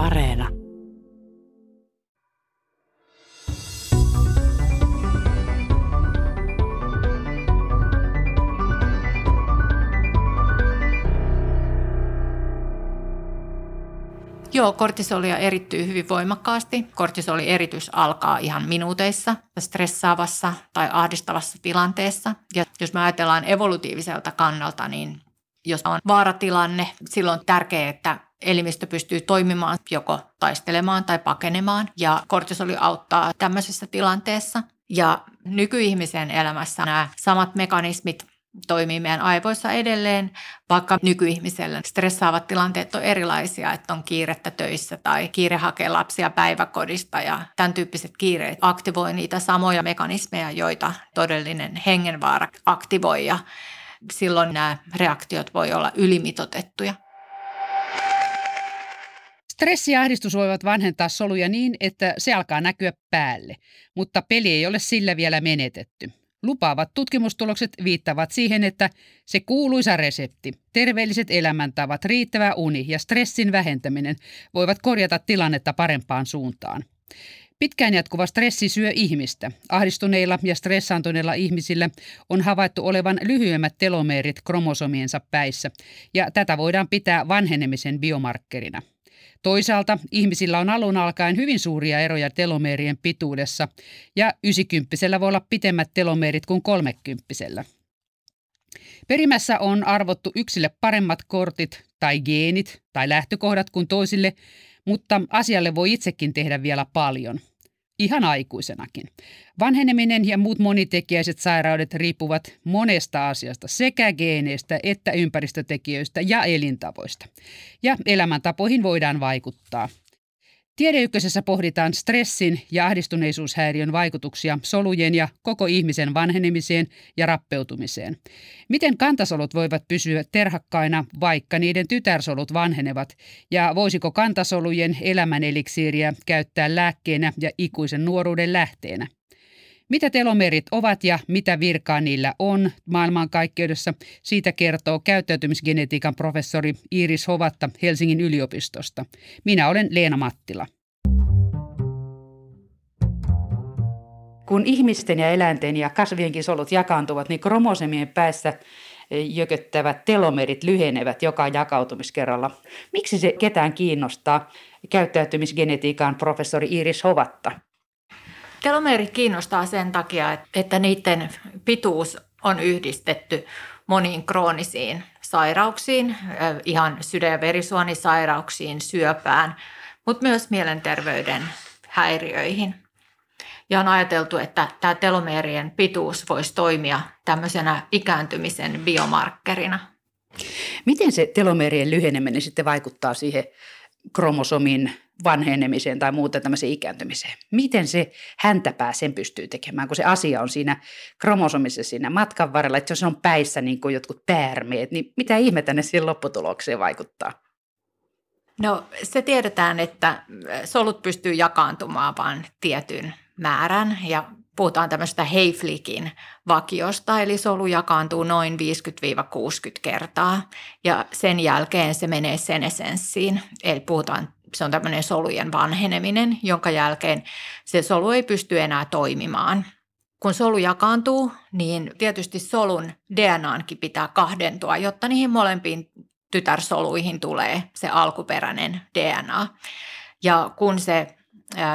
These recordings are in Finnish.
Areena. Joo, kortisolia erittyy hyvin voimakkaasti. Kortisoli eritys alkaa ihan minuuteissa stressaavassa tai ahdistavassa tilanteessa. Ja jos me ajatellaan evolutiiviselta kannalta, niin jos on vaaratilanne, silloin on tärkeää, että elimistö pystyy toimimaan joko taistelemaan tai pakenemaan. Ja kortisoli auttaa tämmöisessä tilanteessa. Ja nykyihmisen elämässä nämä samat mekanismit toimii meidän aivoissa edelleen, vaikka nykyihmisellä stressaavat tilanteet on erilaisia, että on kiirettä töissä tai kiire hakee lapsia päiväkodista ja tämän tyyppiset kiireet aktivoi niitä samoja mekanismeja, joita todellinen hengenvaara aktivoi ja silloin nämä reaktiot voi olla ylimitotettuja. Stressi ja ahdistus voivat vanhentaa soluja niin, että se alkaa näkyä päälle, mutta peli ei ole sillä vielä menetetty. Lupaavat tutkimustulokset viittavat siihen, että se kuuluisa resepti, terveelliset elämäntavat, riittävä uni ja stressin vähentäminen voivat korjata tilannetta parempaan suuntaan. Pitkään jatkuva stressi syö ihmistä. Ahdistuneilla ja stressaantuneilla ihmisillä on havaittu olevan lyhyemmät telomeerit kromosomiensa päissä, ja tätä voidaan pitää vanhenemisen biomarkkerina. Toisaalta ihmisillä on alun alkaen hyvin suuria eroja telomeerien pituudessa ja 90 voi olla pitemmät telomeerit kuin 30 Perimässä on arvottu yksille paremmat kortit tai geenit tai lähtökohdat kuin toisille, mutta asialle voi itsekin tehdä vielä paljon – ihan aikuisenakin. Vanheneminen ja muut monitekijäiset sairaudet riippuvat monesta asiasta, sekä geeneistä että ympäristötekijöistä ja elintavoista. Ja elämäntapoihin voidaan vaikuttaa – Tiedeykkösessä pohditaan stressin ja ahdistuneisuushäiriön vaikutuksia solujen ja koko ihmisen vanhenemiseen ja rappeutumiseen. Miten kantasolut voivat pysyä terhakkaina, vaikka niiden tytärsolut vanhenevat, ja voisiko kantasolujen elämäneliksiiriä käyttää lääkkeenä ja ikuisen nuoruuden lähteenä? Mitä telomerit ovat ja mitä virkaa niillä on maailmankaikkeudessa, siitä kertoo käyttäytymisgenetiikan professori Iiris Hovatta Helsingin yliopistosta. Minä olen Leena Mattila. Kun ihmisten ja eläinten ja kasvienkin solut jakaantuvat, niin kromosemien päässä jököttävät telomerit lyhenevät joka jakautumiskerralla. Miksi se ketään kiinnostaa? Käyttäytymisgenetiikan professori Iiris Hovatta. Telomeerit kiinnostaa sen takia, että niiden pituus on yhdistetty moniin kroonisiin sairauksiin, ihan sydän- ja verisuonisairauksiin, syöpään, mutta myös mielenterveyden häiriöihin. Ja on ajateltu, että tämä telomeerien pituus voisi toimia tämmöisenä ikääntymisen biomarkkerina. Miten se telomeerien lyheneminen sitten vaikuttaa siihen kromosomin vanhenemiseen tai muuta tämmöiseen ikääntymiseen. Miten se häntäpää sen pystyy tekemään, kun se asia on siinä kromosomissa siinä matkan varrella, että jos on päissä niin kuin jotkut päärmeet, niin mitä ihmettä ne siihen lopputulokseen vaikuttaa? No se tiedetään, että solut pystyy jakaantumaan vain tietyn määrän ja puhutaan tämmöistä Heiflikin vakiosta, eli solu jakaantuu noin 50-60 kertaa ja sen jälkeen se menee senesenssiin, eli puhutaan se on tämmöinen solujen vanheneminen, jonka jälkeen se solu ei pysty enää toimimaan. Kun solu jakaantuu, niin tietysti solun DNAnkin pitää kahdentua, jotta niihin molempiin tytärsoluihin tulee se alkuperäinen DNA. Ja kun se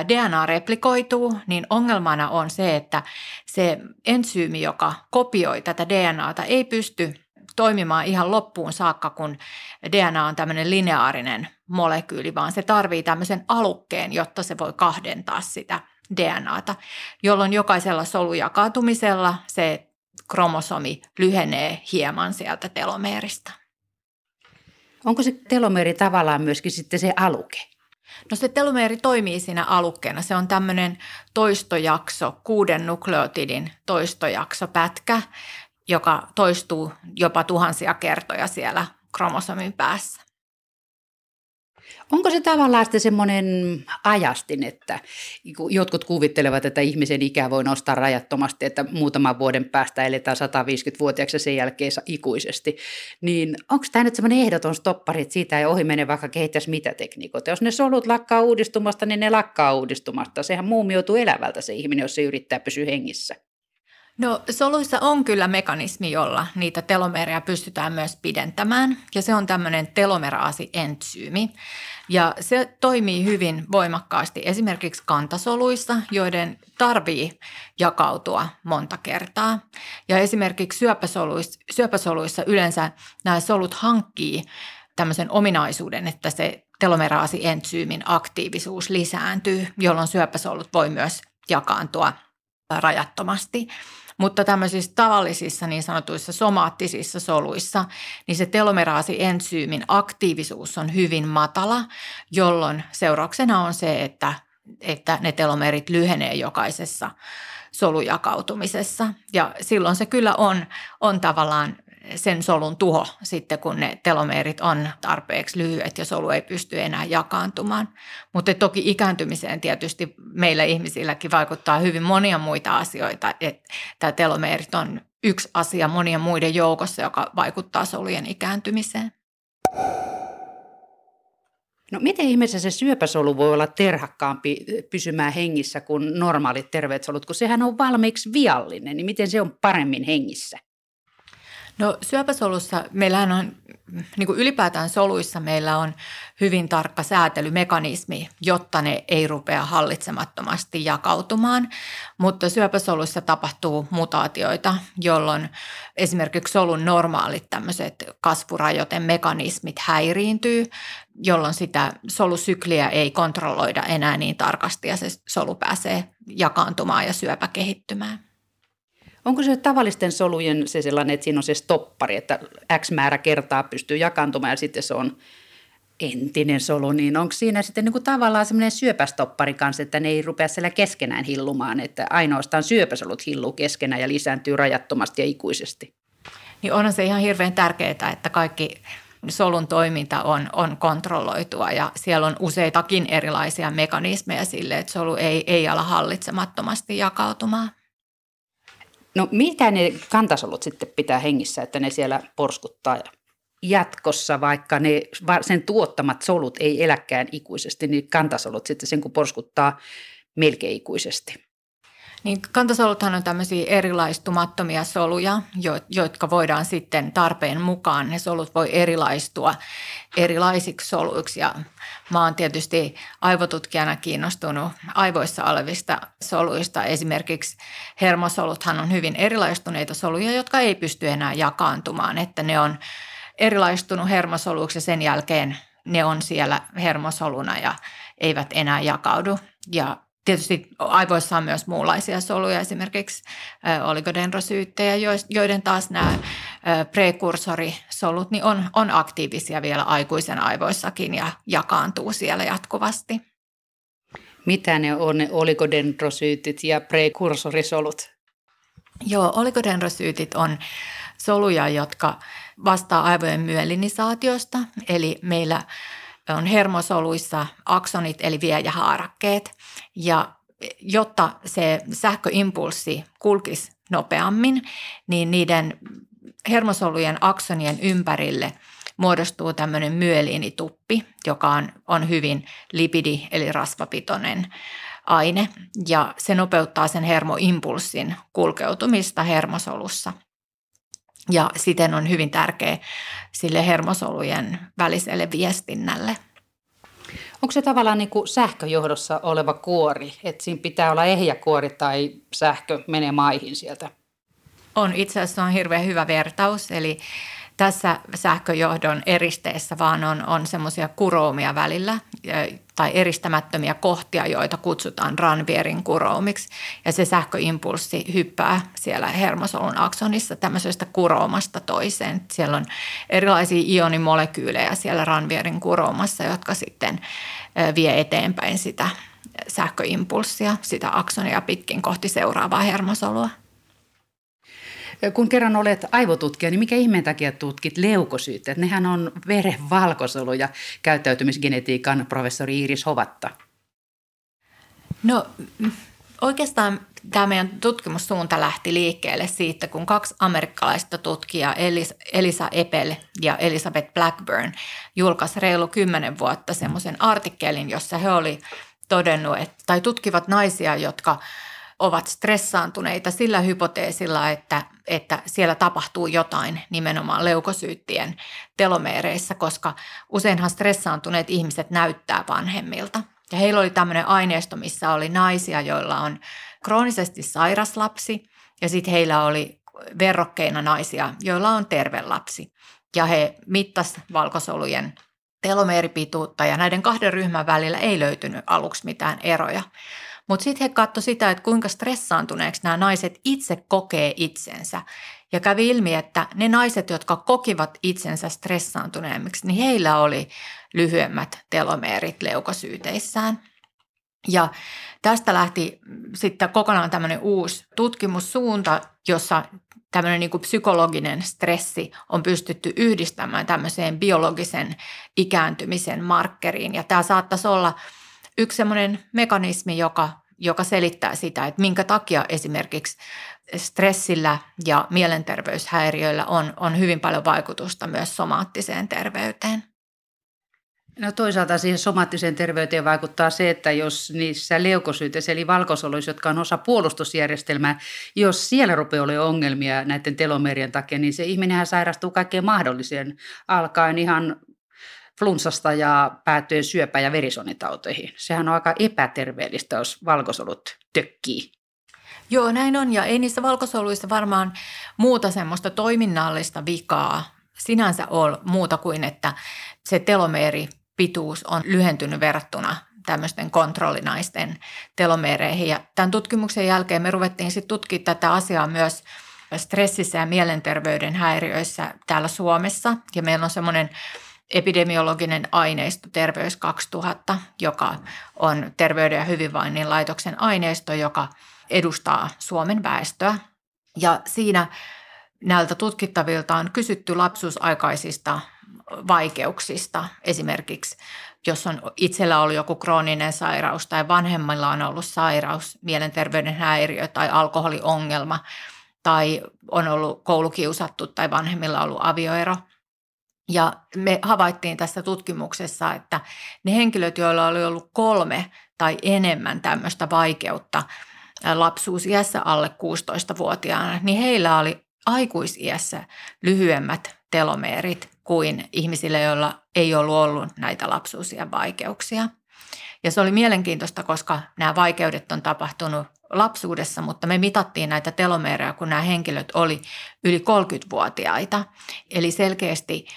DNA replikoituu, niin ongelmana on se, että se ensyymi, joka kopioi tätä DNAta, ei pysty toimimaan ihan loppuun saakka, kun DNA on tämmöinen lineaarinen molekyyli, vaan se tarvii tämmöisen alukkeen, jotta se voi kahdentaa sitä DNAta, jolloin jokaisella solujakautumisella se kromosomi lyhenee hieman sieltä telomeerista. Onko se telomeeri tavallaan myöskin sitten se aluke? No se telomeeri toimii siinä alukkeena. Se on tämmöinen toistojakso, kuuden nukleotidin toistojakso pätkä, joka toistuu jopa tuhansia kertoja siellä kromosomin päässä. Onko se tavallaan sitten semmoinen ajastin, että jotkut kuvittelevat, että ihmisen ikä voi nostaa rajattomasti, että muutaman vuoden päästä eletään 150-vuotiaaksi ja sen jälkeen ikuisesti. Niin onko tämä nyt semmoinen ehdoton stoppari, että siitä ei ohi mene vaikka kehittäisi mitä tekniikoita? Jos ne solut lakkaa uudistumasta, niin ne lakkaa uudistumasta. Sehän muumioituu elävältä se ihminen, jos se yrittää pysyä hengissä. No soluissa on kyllä mekanismi, jolla niitä telomereja pystytään myös pidentämään ja se on tämmöinen telomeraasi-entsyymi. Ja se toimii hyvin voimakkaasti esimerkiksi kantasoluissa, joiden tarvii jakautua monta kertaa. Ja esimerkiksi syöpäsoluissa, syöpäsoluissa yleensä nämä solut hankkii tämmöisen ominaisuuden, että se telomeraasi-entsyymin aktiivisuus lisääntyy, jolloin syöpäsolut voi myös jakaantua rajattomasti. Mutta tämmöisissä tavallisissa niin sanotuissa somaattisissa soluissa, niin se telomeraasi-ensyymin aktiivisuus on hyvin matala, jolloin seurauksena on se, että, että ne telomerit lyhenee jokaisessa solujakautumisessa. Ja silloin se kyllä on, on tavallaan sen solun tuho sitten, kun ne telomeerit on tarpeeksi lyhyet ja solu ei pysty enää jakaantumaan. Mutta toki ikääntymiseen tietysti meillä ihmisilläkin vaikuttaa hyvin monia muita asioita. Että tämä telomeerit on yksi asia monien muiden joukossa, joka vaikuttaa solujen ikääntymiseen. No miten ihmeessä se syöpäsolu voi olla terhakkaampi pysymään hengissä kuin normaalit terveet solut, kun sehän on valmiiksi viallinen, niin miten se on paremmin hengissä? No syöpäsolussa meillähän on, niin kuin ylipäätään soluissa meillä on hyvin tarkka säätelymekanismi, jotta ne ei rupea hallitsemattomasti jakautumaan. Mutta syöpäsoluissa tapahtuu mutaatioita, jolloin esimerkiksi solun normaalit tämmöiset kasvurajoitemekanismit häiriintyy, jolloin sitä solusykliä ei kontrolloida enää niin tarkasti ja se solu pääsee jakaantumaan ja syöpä kehittymään. Onko se tavallisten solujen se sellainen, että siinä on se stoppari, että X määrä kertaa pystyy jakantumaan ja sitten se on entinen solu, niin onko siinä sitten niin kuin tavallaan semmoinen syöpästoppari kanssa, että ne ei rupea siellä keskenään hillumaan, että ainoastaan syöpäsolut hilluu keskenään ja lisääntyy rajattomasti ja ikuisesti? Niin onhan se ihan hirveän tärkeää, että kaikki solun toiminta on, on kontrolloitua ja siellä on useitakin erilaisia mekanismeja sille, että solu ei, ei ala hallitsemattomasti jakautumaan. No mitä ne kantasolut sitten pitää hengissä, että ne siellä porskuttaa jatkossa, vaikka ne, sen tuottamat solut ei eläkään ikuisesti, niin kantasolut sitten sen kun porskuttaa melkein ikuisesti. Niin kantasoluthan on tämmöisiä erilaistumattomia soluja, jotka voidaan sitten tarpeen mukaan, ne solut voi erilaistua erilaisiksi soluiksi. Ja mä oon tietysti aivotutkijana kiinnostunut aivoissa olevista soluista. Esimerkiksi hermosoluthan on hyvin erilaistuneita soluja, jotka ei pysty enää jakaantumaan, että ne on erilaistunut hermosoluiksi ja sen jälkeen ne on siellä hermosoluna ja eivät enää jakaudu. Ja Tietysti aivoissa on myös muunlaisia soluja, esimerkiksi oligodendrosyyttejä, joiden taas nämä prekursorisolut niin on, on aktiivisia vielä aikuisen aivoissakin ja jakaantuu siellä jatkuvasti. Mitä ne on ne oligodendrosyytit ja prekurssorisolut? Joo, oligodendrosyytit on soluja, jotka vastaa aivojen myelinisaatiosta, eli meillä – on hermosoluissa aksonit eli viejähaarakkeet ja jotta se sähköimpulssi kulkisi nopeammin, niin niiden hermosolujen aksonien ympärille muodostuu tämmöinen myeliinituppi, joka on, on hyvin lipidi eli rasvapitoinen aine ja se nopeuttaa sen hermoimpulssin kulkeutumista hermosolussa – ja siten on hyvin tärkeä sille hermosolujen väliselle viestinnälle. Onko se tavallaan niin kuin sähköjohdossa oleva kuori, että siinä pitää olla ehjä kuori tai sähkö menee maihin sieltä? On, itse asiassa on hirveän hyvä vertaus, eli tässä sähköjohdon eristeessä vaan on, on semmoisia kuroumia välillä tai eristämättömiä kohtia, joita kutsutaan Ranvierin kuroumiksi. Ja se sähköimpulssi hyppää siellä hermosolun aksonissa tämmöisestä kuroumasta toiseen. Siellä on erilaisia ionimolekyylejä siellä Ranvierin kuroumassa, jotka sitten vie eteenpäin sitä sähköimpulssia, sitä aksonia pitkin kohti seuraavaa hermosolua. Kun kerran olet aivotutkija, niin mikä ihmeen takia tutkit leukosyytteet? Nehän on veren valkosolu ja käyttäytymisgenetiikan professori Iiris Hovatta. No oikeastaan tämä meidän tutkimussuunta lähti liikkeelle siitä, kun kaksi amerikkalaista tutkijaa, Elisa Epel ja Elizabeth Blackburn, julkaisi reilu kymmenen vuotta semmoisen artikkelin, jossa he oli todennut, että, tai tutkivat naisia, jotka ovat stressaantuneita sillä hypoteesilla, että, että siellä tapahtuu jotain nimenomaan leukosyyttien telomeereissä, koska useinhan stressaantuneet ihmiset näyttää vanhemmilta. Ja heillä oli tämmöinen aineisto, missä oli naisia, joilla on kroonisesti sairas lapsi ja sitten heillä oli verrokkeina naisia, joilla on terve lapsi. Ja he mittas valkosolujen telomeeripituutta ja näiden kahden ryhmän välillä ei löytynyt aluksi mitään eroja. Mutta sitten he katsoivat sitä, että kuinka stressaantuneeksi nämä naiset itse kokee itsensä. Ja kävi ilmi, että ne naiset, jotka kokivat itsensä stressaantuneemmiksi, niin heillä oli lyhyemmät telomeerit leukosyyteissään. Ja tästä lähti sitten kokonaan tämmöinen uusi tutkimussuunta, jossa tämmöinen niin psykologinen stressi on pystytty yhdistämään tämmöiseen biologisen ikääntymisen markkeriin. Ja tämä saattaisi olla yksi semmoinen mekanismi, joka, joka selittää sitä, että minkä takia esimerkiksi stressillä ja mielenterveyshäiriöillä on, on hyvin paljon vaikutusta myös somaattiseen terveyteen. No toisaalta siihen somaattiseen terveyteen vaikuttaa se, että jos niissä leukosyyteissä eli valkosoluissa, jotka on osa puolustusjärjestelmää, jos siellä rupeaa olemaan ongelmia näiden telomerien takia, niin se ihminenhän sairastuu kaikkeen mahdolliseen, alkaen ihan flunssasta ja päättyen syöpä- ja verisonitauteihin. Sehän on aika epäterveellistä, jos valkosolut tökkii. Joo, näin on. Ja ei niissä valkosoluissa varmaan muuta semmoista toiminnallista vikaa sinänsä ole muuta kuin, että se telomeeri pituus on lyhentynyt verrattuna tämmöisten kontrollinaisten telomeereihin. Ja tämän tutkimuksen jälkeen me ruvettiin sitten tutkimaan tätä asiaa myös stressissä ja mielenterveyden häiriöissä täällä Suomessa. Ja meillä on semmoinen epidemiologinen aineisto Terveys 2000, joka on Terveyden ja hyvinvoinnin laitoksen aineisto, joka edustaa Suomen väestöä. Ja siinä näiltä tutkittavilta on kysytty lapsuusaikaisista vaikeuksista. Esimerkiksi jos on itsellä ollut joku krooninen sairaus tai vanhemmilla on ollut sairaus, mielenterveyden häiriö tai alkoholiongelma tai on ollut koulukiusattu tai vanhemmilla ollut avioero. Ja me havaittiin tässä tutkimuksessa, että ne henkilöt, joilla oli ollut kolme tai enemmän tämmöistä vaikeutta lapsuusiässä alle 16-vuotiaana, niin heillä oli aikuisiässä lyhyemmät telomeerit kuin ihmisille, joilla ei ollut ollut näitä lapsuusien vaikeuksia. Ja se oli mielenkiintoista, koska nämä vaikeudet on tapahtunut lapsuudessa, mutta me mitattiin näitä telomeereja, kun nämä henkilöt oli yli 30-vuotiaita. Eli selkeästi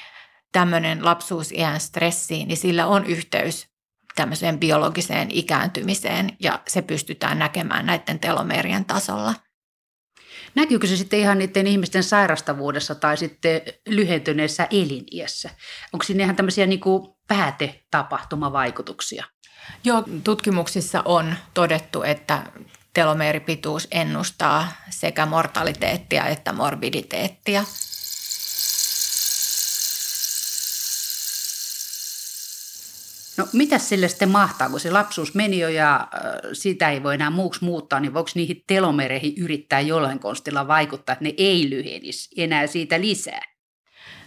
tämmöinen lapsuusiän stressi, niin sillä on yhteys tämmöiseen biologiseen ikääntymiseen ja se pystytään näkemään näiden telomeerien tasolla – Näkyykö se sitten ihan niiden ihmisten sairastavuudessa tai sitten lyhentyneessä eliniässä? Onko sinne ihan tämmöisiä niin kuin päätetapahtumavaikutuksia? Joo, tutkimuksissa on todettu, että telomeeripituus ennustaa sekä mortaliteettia että morbiditeettia. No mitä sille sitten mahtaa, kun se lapsuus meni jo ja äh, sitä ei voi enää muuksi muuttaa, niin voiko niihin telomereihin yrittää jollain konstilla vaikuttaa, että ne ei lyhenisi enää siitä lisää?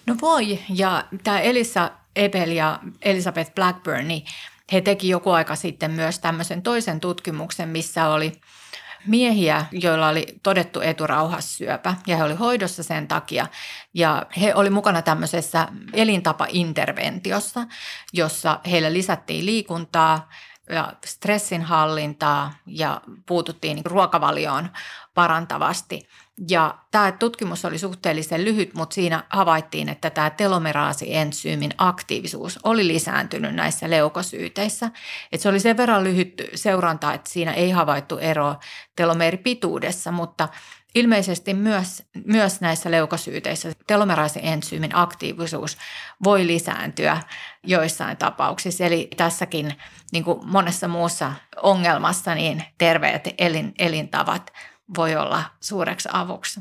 No voi, ja tämä Elisa Ebel ja Elizabeth Blackburn, niin he teki joku aika sitten myös tämmöisen toisen tutkimuksen, missä oli – miehiä, joilla oli todettu eturauhassyöpä ja he oli hoidossa sen takia. Ja he oli mukana tämmöisessä elintapainterventiossa, jossa heille lisättiin liikuntaa ja stressinhallintaa ja puututtiin ruokavalioon parantavasti. Ja tämä tutkimus oli suhteellisen lyhyt, mutta siinä havaittiin, että tämä telomeraasiensyymin aktiivisuus oli lisääntynyt näissä leukosyyteissä. Että se oli sen verran lyhyt seuranta, että siinä ei havaittu eroa telomeeripituudessa, mutta ilmeisesti myös, myös näissä leukosyyteissä telomeraasiensyymin aktiivisuus voi lisääntyä joissain tapauksissa. Eli tässäkin, niin kuin monessa muussa ongelmassa, niin terveet elin, elintavat voi olla suureksi avuksi.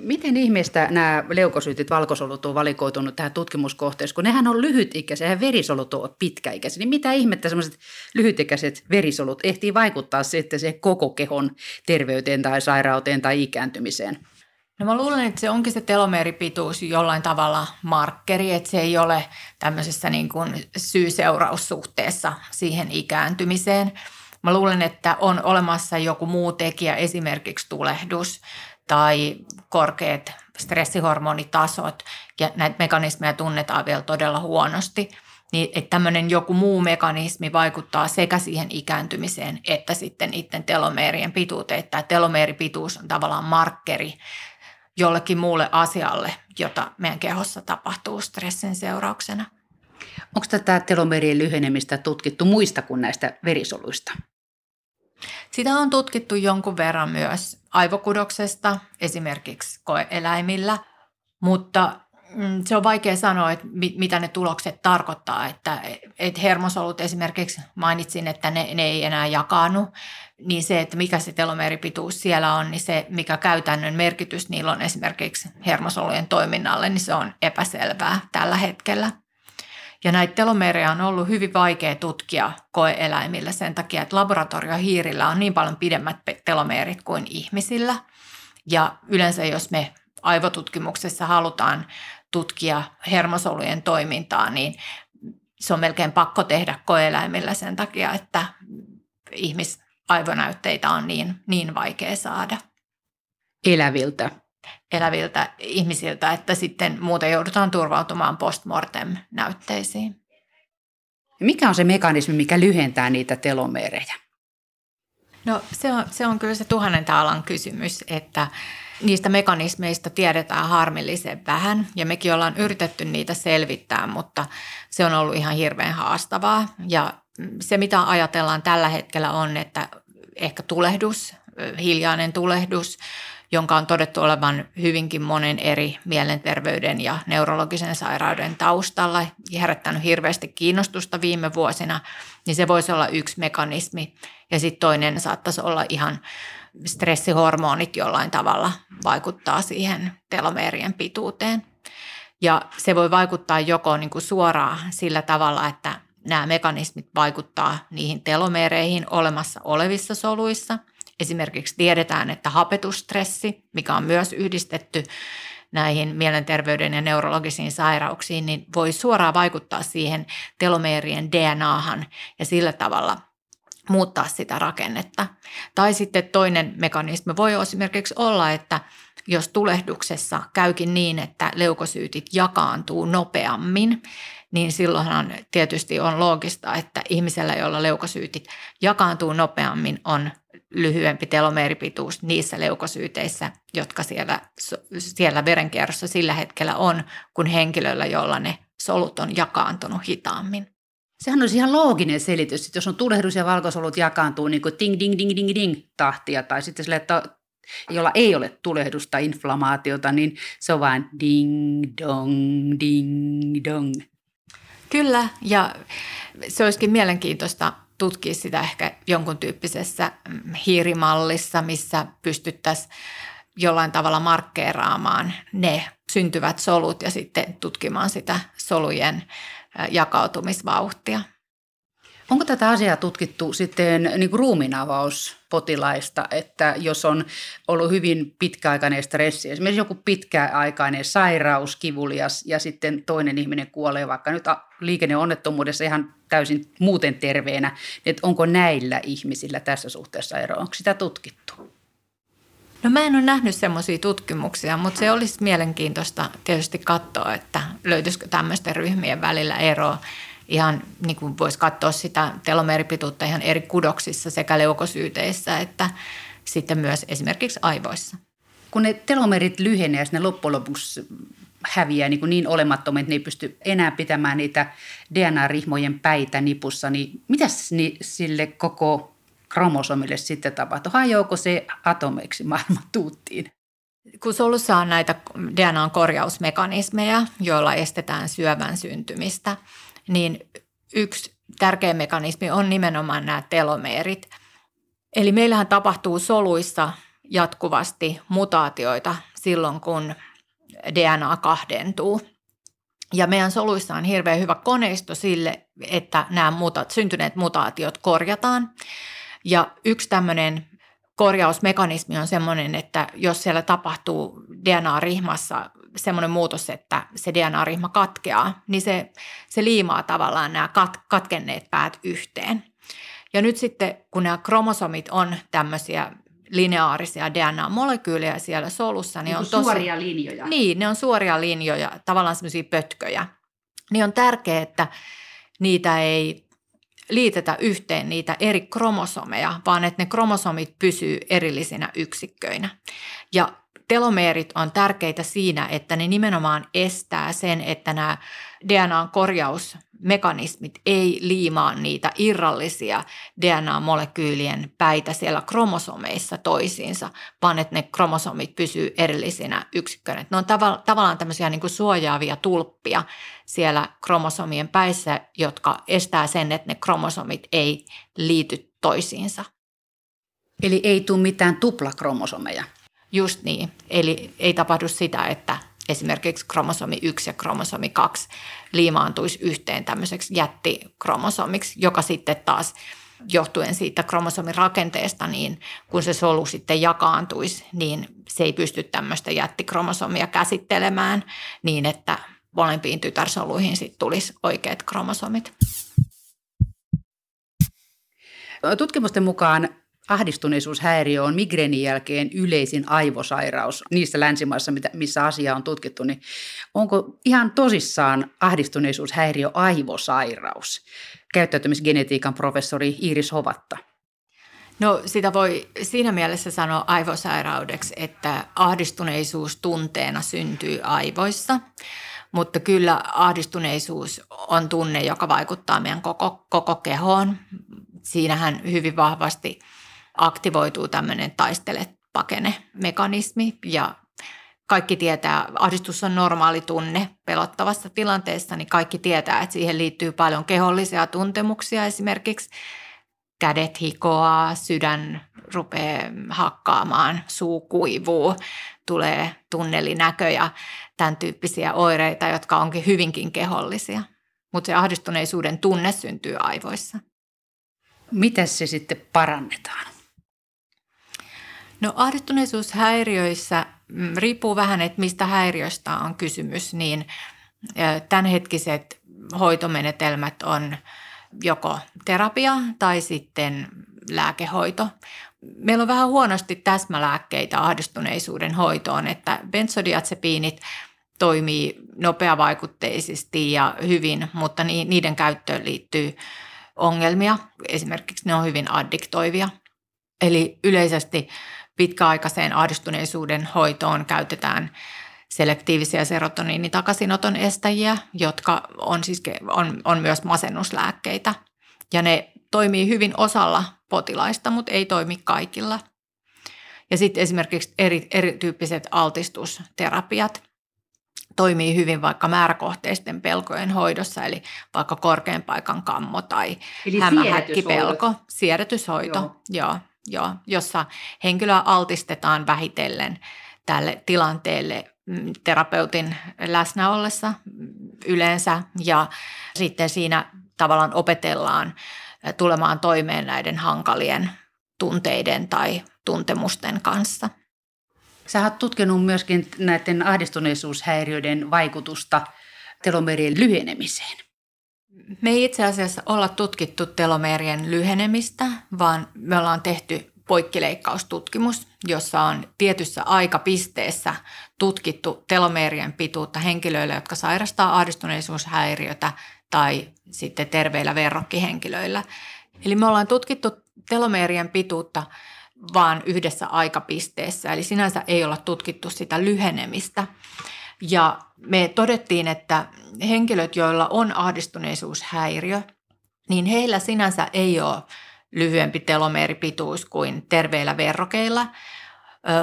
Miten ihmeestä nämä leukosyytit, valkosolut on valikoitunut tähän tutkimuskohteeseen, kun nehän on lyhytikäisiä ja verisolut on pitkäikäisiä, niin mitä ihmettä semmoiset lyhytikäiset verisolut ehtii vaikuttaa sitten se koko kehon terveyteen tai sairauteen tai ikääntymiseen? No mä luulen, että se onkin se telomeeripituus jollain tavalla markkeri, että se ei ole tämmöisessä niin kuin syy-seuraussuhteessa siihen ikääntymiseen. Mä luulen, että on olemassa joku muu tekijä, esimerkiksi tulehdus tai korkeat stressihormonitasot, ja näitä mekanismeja tunnetaan vielä todella huonosti, niin että tämmöinen joku muu mekanismi vaikuttaa sekä siihen ikääntymiseen että sitten niiden telomeerien pituuteen. Tämä telomeeripituus on tavallaan markkeri jollekin muulle asialle, jota meidän kehossa tapahtuu stressin seurauksena. Onko tätä telomerien lyhenemistä tutkittu muista kuin näistä verisoluista? Sitä on tutkittu jonkun verran myös aivokudoksesta, esimerkiksi koeeläimillä, mutta mm, se on vaikea sanoa, että mitä ne tulokset tarkoittaa. Että, että hermosolut esimerkiksi mainitsin, että ne, ne ei enää jakaannu, niin se, että mikä se telomeeripituus siellä on, niin se, mikä käytännön merkitys niillä on esimerkiksi hermosolujen toiminnalle, niin se on epäselvää tällä hetkellä. Ja näitä telomeereja on ollut hyvin vaikea tutkia koeeläimillä sen takia, että laboratoriohiirillä on niin paljon pidemmät telomeerit kuin ihmisillä. Ja yleensä jos me aivotutkimuksessa halutaan tutkia hermosolujen toimintaa, niin se on melkein pakko tehdä koeeläimillä sen takia, että ihmisaivonäytteitä on niin, niin vaikea saada. Eläviltä eläviltä ihmisiltä, että sitten muuten joudutaan turvautumaan postmortem-näytteisiin. Mikä on se mekanismi, mikä lyhentää niitä telomeerejä? No se on, se on kyllä se tuhannen taalan kysymys, että niistä mekanismeista tiedetään harmillisen vähän ja mekin ollaan yritetty niitä selvittää, mutta se on ollut ihan hirveän haastavaa. Ja se mitä ajatellaan tällä hetkellä on, että ehkä tulehdus, hiljainen tulehdus, jonka on todettu olevan hyvinkin monen eri mielenterveyden ja neurologisen sairauden taustalla ja herättänyt hirveästi kiinnostusta viime vuosina, niin se voisi olla yksi mekanismi. Ja sitten toinen saattaisi olla ihan stressihormonit jollain tavalla vaikuttaa siihen telomeerien pituuteen. Ja se voi vaikuttaa joko niin kuin suoraan sillä tavalla, että nämä mekanismit vaikuttaa niihin telomeereihin olemassa olevissa soluissa – Esimerkiksi tiedetään, että hapetustressi, mikä on myös yhdistetty näihin mielenterveyden ja neurologisiin sairauksiin, niin voi suoraan vaikuttaa siihen telomeerien DNAhan ja sillä tavalla muuttaa sitä rakennetta. Tai sitten toinen mekanismi voi esimerkiksi olla, että jos tulehduksessa käykin niin, että leukosyytit jakaantuu nopeammin, niin silloinhan tietysti on loogista, että ihmisellä, jolla leukosyytit jakaantuu nopeammin, on lyhyempi telomeeripituus niissä leukosyyteissä, jotka siellä, siellä verenkierrossa sillä hetkellä on, kuin henkilöllä, jolla ne solut on jakaantunut hitaammin. Sehän olisi ihan looginen selitys, että jos on tulehdus ja valkosolut jakaantuu niin kuin ding, ding, ding, ding, ding tahtia, tai sitten sille, että jolla ei ole tulehdusta, inflamaatiota, niin se on vain ding, dong, ding, dong. Kyllä, ja se olisikin mielenkiintoista tutkia sitä ehkä jonkun tyyppisessä mm, hiirimallissa, missä pystyttäisiin jollain tavalla markkeeraamaan ne syntyvät solut ja sitten tutkimaan sitä solujen jakautumisvauhtia. Onko tätä asiaa tutkittu sitten niin kuin ruumiinavauspotilaista, että jos on ollut hyvin pitkäaikainen stressi, esimerkiksi joku pitkäaikainen sairaus, kivulias ja sitten toinen ihminen kuolee vaikka nyt liikenneonnettomuudessa ihan täysin muuten terveenä, niin että onko näillä ihmisillä tässä suhteessa ero? Onko sitä tutkittu? No mä en ole nähnyt semmoisia tutkimuksia, mutta se olisi mielenkiintoista tietysti katsoa, että löytyisikö tämmöisten ryhmien välillä eroa ihan niin kuin voisi katsoa sitä telomeeripituutta ihan eri kudoksissa sekä leukosyyteissä että sitten myös esimerkiksi aivoissa. Kun ne telomerit lyhenee ja ne loppujen lopuksi häviää niin, kuin niin olemattomia, että ne ei pysty enää pitämään niitä DNA-rihmojen päitä nipussa, niin mitä sille koko kromosomille sitten tapahtuu? Hajoako se atomeiksi maailman tuuttiin? Kun solussa on näitä DNA-korjausmekanismeja, joilla estetään syövän syntymistä – niin yksi tärkeä mekanismi on nimenomaan nämä telomeerit. Eli meillähän tapahtuu soluissa jatkuvasti mutaatioita silloin, kun DNA kahdentuu. Ja meidän soluissa on hirveän hyvä koneisto sille, että nämä muta- syntyneet mutaatiot korjataan. Ja yksi tämmöinen korjausmekanismi on sellainen, että jos siellä tapahtuu DNA-rihmassa semmoinen muutos, että se DNA-rihma katkeaa, niin se, se liimaa tavallaan nämä kat, katkenneet päät yhteen. Ja nyt sitten, kun nämä kromosomit on tämmöisiä lineaarisia DNA-molekyylejä siellä solussa, niin, niin on tosi... suoria linjoja. Niin, ne on suoria linjoja, tavallaan semmoisia pötköjä. Niin on tärkeää, että niitä ei liitetä yhteen niitä eri kromosomeja, vaan että ne kromosomit pysyy erillisinä yksikköinä. Ja telomeerit on tärkeitä siinä, että ne nimenomaan estää sen, että nämä DNAn korjausmekanismit ei liimaa niitä irrallisia DNA-molekyylien päitä siellä kromosomeissa toisiinsa, vaan että ne kromosomit pysyy erillisinä yksikköinä. Ne on tav- tavallaan tämmöisiä niin kuin suojaavia tulppia siellä kromosomien päissä, jotka estää sen, että ne kromosomit ei liity toisiinsa. Eli ei tule mitään tuplakromosomeja. Just niin. Eli ei tapahdu sitä, että esimerkiksi kromosomi 1 ja kromosomi 2 liimaantuisi yhteen tämmöiseksi jättikromosomiksi, joka sitten taas johtuen siitä kromosomin rakenteesta, niin kun se solu sitten jakaantuisi, niin se ei pysty tämmöistä jättikromosomia käsittelemään niin, että molempiin tytärsoluihin sitten tulisi oikeat kromosomit. Tutkimusten mukaan ahdistuneisuushäiriö on migreenin jälkeen yleisin aivosairaus niissä länsimaissa, missä asia on tutkittu, niin onko ihan tosissaan ahdistuneisuushäiriö aivosairaus? Käyttäytymisgenetiikan professori Iiris Hovatta. No sitä voi siinä mielessä sanoa aivosairaudeksi, että ahdistuneisuus tunteena syntyy aivoissa, mutta kyllä ahdistuneisuus on tunne, joka vaikuttaa meidän koko, koko kehoon. Siinähän hyvin vahvasti aktivoituu tämmöinen taistele pakene mekanismi ja kaikki tietää, ahdistus on normaali tunne pelottavassa tilanteessa, niin kaikki tietää, että siihen liittyy paljon kehollisia tuntemuksia esimerkiksi. Kädet hikoaa, sydän rupeaa hakkaamaan, suu kuivuu, tulee tunnelinäkö ja tämän tyyppisiä oireita, jotka onkin hyvinkin kehollisia. Mutta se ahdistuneisuuden tunne syntyy aivoissa. Miten se sitten parannetaan? No ahdistuneisuushäiriöissä mm, riippuu vähän, että mistä häiriöstä on kysymys, niin tämänhetkiset hoitomenetelmät on joko terapia tai sitten lääkehoito. Meillä on vähän huonosti täsmälääkkeitä ahdistuneisuuden hoitoon, että bensodiazepiinit toimii nopeavaikutteisesti ja hyvin, mutta niiden käyttöön liittyy ongelmia. Esimerkiksi ne on hyvin addiktoivia. Eli yleisesti pitkäaikaiseen ahdistuneisuuden hoitoon käytetään selektiivisiä serotoniinitakasinoton estäjiä, jotka on, siis, on, on myös masennuslääkkeitä. Ja ne toimii hyvin osalla potilaista, mutta ei toimi kaikilla. Ja sitten esimerkiksi eri, erityyppiset altistusterapiat toimii hyvin vaikka määräkohteisten pelkojen hoidossa, eli vaikka korkean paikan kammo tai hämähäkkipelko, siedätyshoito. Joo. Joo joo, jossa henkilöä altistetaan vähitellen tälle tilanteelle mm, terapeutin läsnä ollessa yleensä ja sitten siinä tavallaan opetellaan tulemaan toimeen näiden hankalien tunteiden tai tuntemusten kanssa. Sä oot tutkinut myöskin näiden ahdistuneisuushäiriöiden vaikutusta telomerien lyhenemiseen. Me ei itse asiassa olla tutkittu telomeerien lyhenemistä, vaan me ollaan tehty poikkileikkaustutkimus, jossa on tietyssä aikapisteessä tutkittu telomeerien pituutta henkilöillä, jotka sairastaa ahdistuneisuushäiriötä tai sitten terveillä verrokkihenkilöillä. Eli me ollaan tutkittu telomeerien pituutta vaan yhdessä aikapisteessä, eli sinänsä ei olla tutkittu sitä lyhenemistä. Ja me todettiin, että henkilöt, joilla on ahdistuneisuushäiriö, niin heillä sinänsä ei ole lyhyempi telomeeripituus kuin terveillä verrokeilla.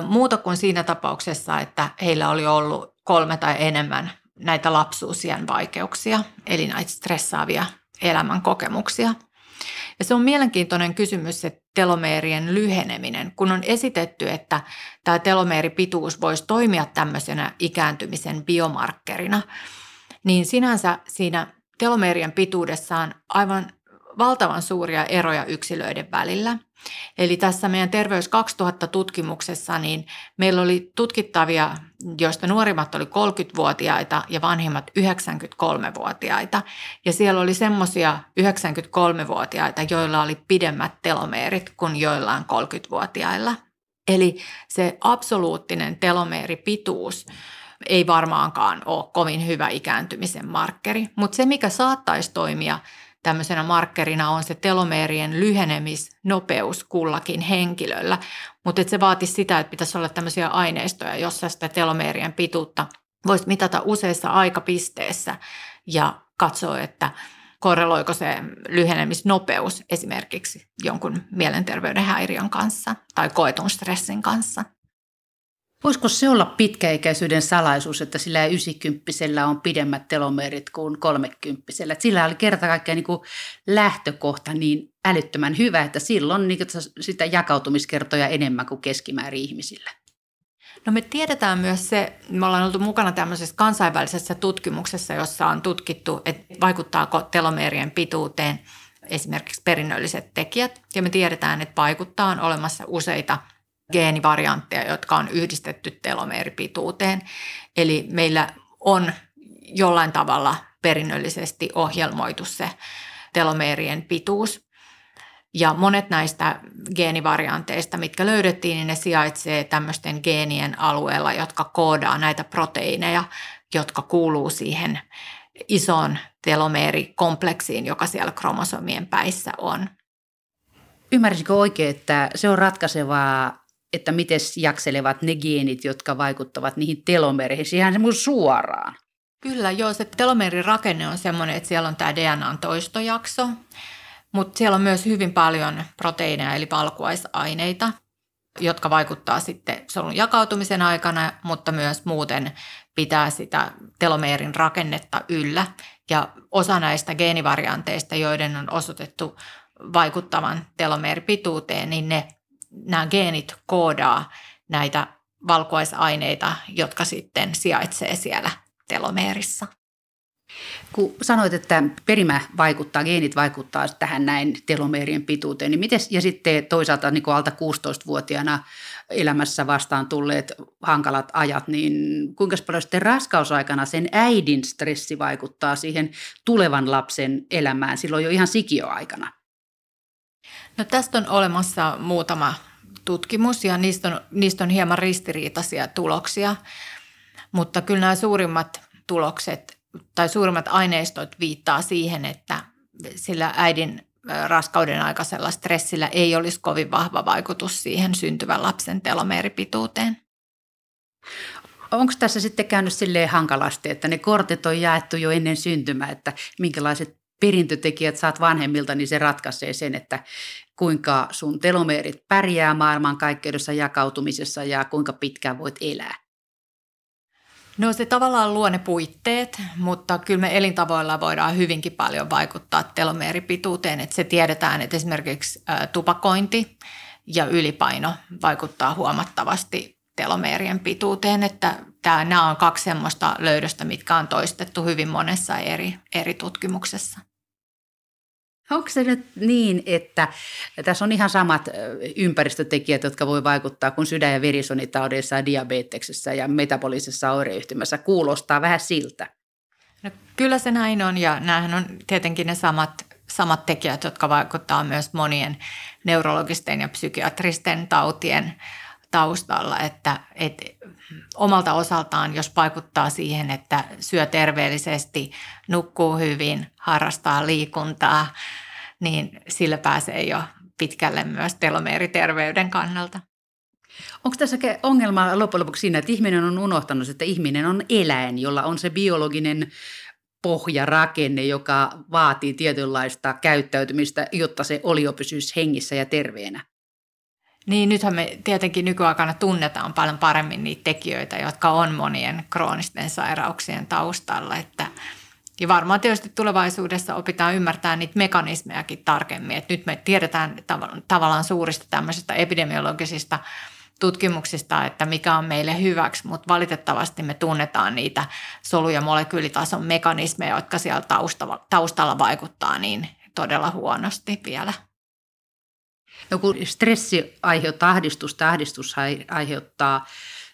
Muuta kuin siinä tapauksessa, että heillä oli ollut kolme tai enemmän näitä lapsuusien vaikeuksia, eli näitä stressaavia elämän kokemuksia. Ja se on mielenkiintoinen kysymys se telomeerien lyheneminen, kun on esitetty, että tämä telomeeripituus voisi toimia tämmöisenä ikääntymisen biomarkkerina, niin sinänsä siinä telomeerien pituudessa on aivan valtavan suuria eroja yksilöiden välillä. Eli tässä meidän Terveys 2000 tutkimuksessa niin meillä oli tutkittavia, joista nuorimmat oli 30-vuotiaita ja vanhimmat 93-vuotiaita. Ja siellä oli semmoisia 93-vuotiaita, joilla oli pidemmät telomeerit kuin joillain 30-vuotiailla. Eli se absoluuttinen telomeeripituus ei varmaankaan ole kovin hyvä ikääntymisen markkeri, mutta se mikä saattaisi toimia – tämmöisenä markkerina on se telomeerien lyhenemisnopeus kullakin henkilöllä, mutta se vaatisi sitä, että pitäisi olla tämmöisiä aineistoja, jossa sitä telomeerien pituutta voisi mitata useissa aikapisteessä ja katsoa, että korreloiko se lyhenemisnopeus esimerkiksi jonkun mielenterveyden häiriön kanssa tai koetun stressin kanssa. Voisiko se olla pitkäikäisyyden salaisuus, että sillä 90 on pidemmät telomeerit kuin 30 Sillä oli kerta kaikkiaan niin lähtökohta niin älyttömän hyvä, että silloin niin sitä jakautumiskertoja enemmän kuin keskimäärin ihmisillä. No me tiedetään myös se, me ollaan oltu mukana tämmöisessä kansainvälisessä tutkimuksessa, jossa on tutkittu, että vaikuttaako telomeerien pituuteen esimerkiksi perinnölliset tekijät. Ja me tiedetään, että vaikuttaa on olemassa useita – geenivariantteja, jotka on yhdistetty telomeeripituuteen. Eli meillä on jollain tavalla perinnöllisesti ohjelmoitu se telomeerien pituus. Ja monet näistä geenivarianteista, mitkä löydettiin, niin ne sijaitsee tämmöisten geenien alueella, jotka koodaa näitä proteiineja, jotka kuuluu siihen isoon telomeerikompleksiin, joka siellä kromosomien päissä on. Ymmärsikö oikein, että se on ratkaisevaa että miten jakselevat ne geenit, jotka vaikuttavat niihin telomereihin, ihan semmoinen suoraan. Kyllä, joo, se telomeerin rakenne on semmoinen, että siellä on tämä DNAn toistojakso, mutta siellä on myös hyvin paljon proteiineja eli valkuaisaineita, jotka vaikuttaa sitten solun jakautumisen aikana, mutta myös muuten pitää sitä telomeerin rakennetta yllä. Ja osa näistä geenivarianteista, joiden on osoitettu vaikuttavan telomeeripituuteen, niin ne nämä geenit koodaa näitä valkuaisaineita, jotka sitten sijaitsee siellä telomeerissa. Kun sanoit, että perimä vaikuttaa, geenit vaikuttaa tähän näin telomeerien pituuteen, niin miten, ja sitten toisaalta niin kuin alta 16-vuotiaana elämässä vastaan tulleet hankalat ajat, niin kuinka paljon sitten raskausaikana sen äidin stressi vaikuttaa siihen tulevan lapsen elämään silloin jo ihan sikioaikana? No tästä on olemassa muutama tutkimus ja niistä on, niistä on hieman ristiriitaisia tuloksia, mutta kyllä nämä suurimmat tulokset tai suurimmat aineistot viittaa siihen, että sillä äidin raskauden aikaisella stressillä ei olisi kovin vahva vaikutus siihen syntyvän lapsen telomeeripituuteen. Onko tässä sitten käynyt silleen hankalasti, että ne kortit on jaettu jo ennen syntymää, että minkälaiset perintötekijät saat vanhemmilta, niin se ratkaisee sen, että kuinka sun telomeerit pärjää maailmankaikkeudessa jakautumisessa ja kuinka pitkään voit elää? No se tavallaan luo ne puitteet, mutta kyllä me elintavoilla voidaan hyvinkin paljon vaikuttaa telomeeripituuteen. Että se tiedetään, että esimerkiksi tupakointi ja ylipaino vaikuttaa huomattavasti telomeerien pituuteen. Että tämä, nämä on kaksi semmoista löydöstä, mitkä on toistettu hyvin monessa eri, eri tutkimuksessa. Onko se nyt niin, että tässä on ihan samat ympäristötekijät, jotka voi vaikuttaa kuin sydän- ja verisonitaudeissa ja diabeteksessä ja metabolisessa oireyhtymässä? Kuulostaa vähän siltä. No, kyllä se näin on ja nämähän on tietenkin ne samat, samat tekijät, jotka vaikuttavat myös monien neurologisten ja psykiatristen tautien taustalla, että, että omalta osaltaan, jos vaikuttaa siihen, että syö terveellisesti, nukkuu hyvin, harrastaa liikuntaa, niin sillä pääsee jo pitkälle myös telomeeriterveyden kannalta. Onko tässä ongelma loppujen lopuksi siinä, että ihminen on unohtanut, että ihminen on eläin, jolla on se biologinen pohjarakenne, joka vaatii tietynlaista käyttäytymistä, jotta se olio pysyisi hengissä ja terveenä? Niin, nythän me tietenkin nykyaikana tunnetaan paljon paremmin niitä tekijöitä, jotka on monien kroonisten sairauksien taustalla, että, Ja varmaan tietysti tulevaisuudessa opitaan ymmärtää niitä mekanismejakin tarkemmin. Et nyt me tiedetään tavallaan suurista tämmöisistä epidemiologisista tutkimuksista, että mikä on meille hyväksi, mutta valitettavasti me tunnetaan niitä solu- ja molekyylitason mekanismeja, jotka siellä taustalla, taustalla vaikuttaa niin todella huonosti vielä. No kun stressi aiheuttaa ahdistusta, ahdistus aiheuttaa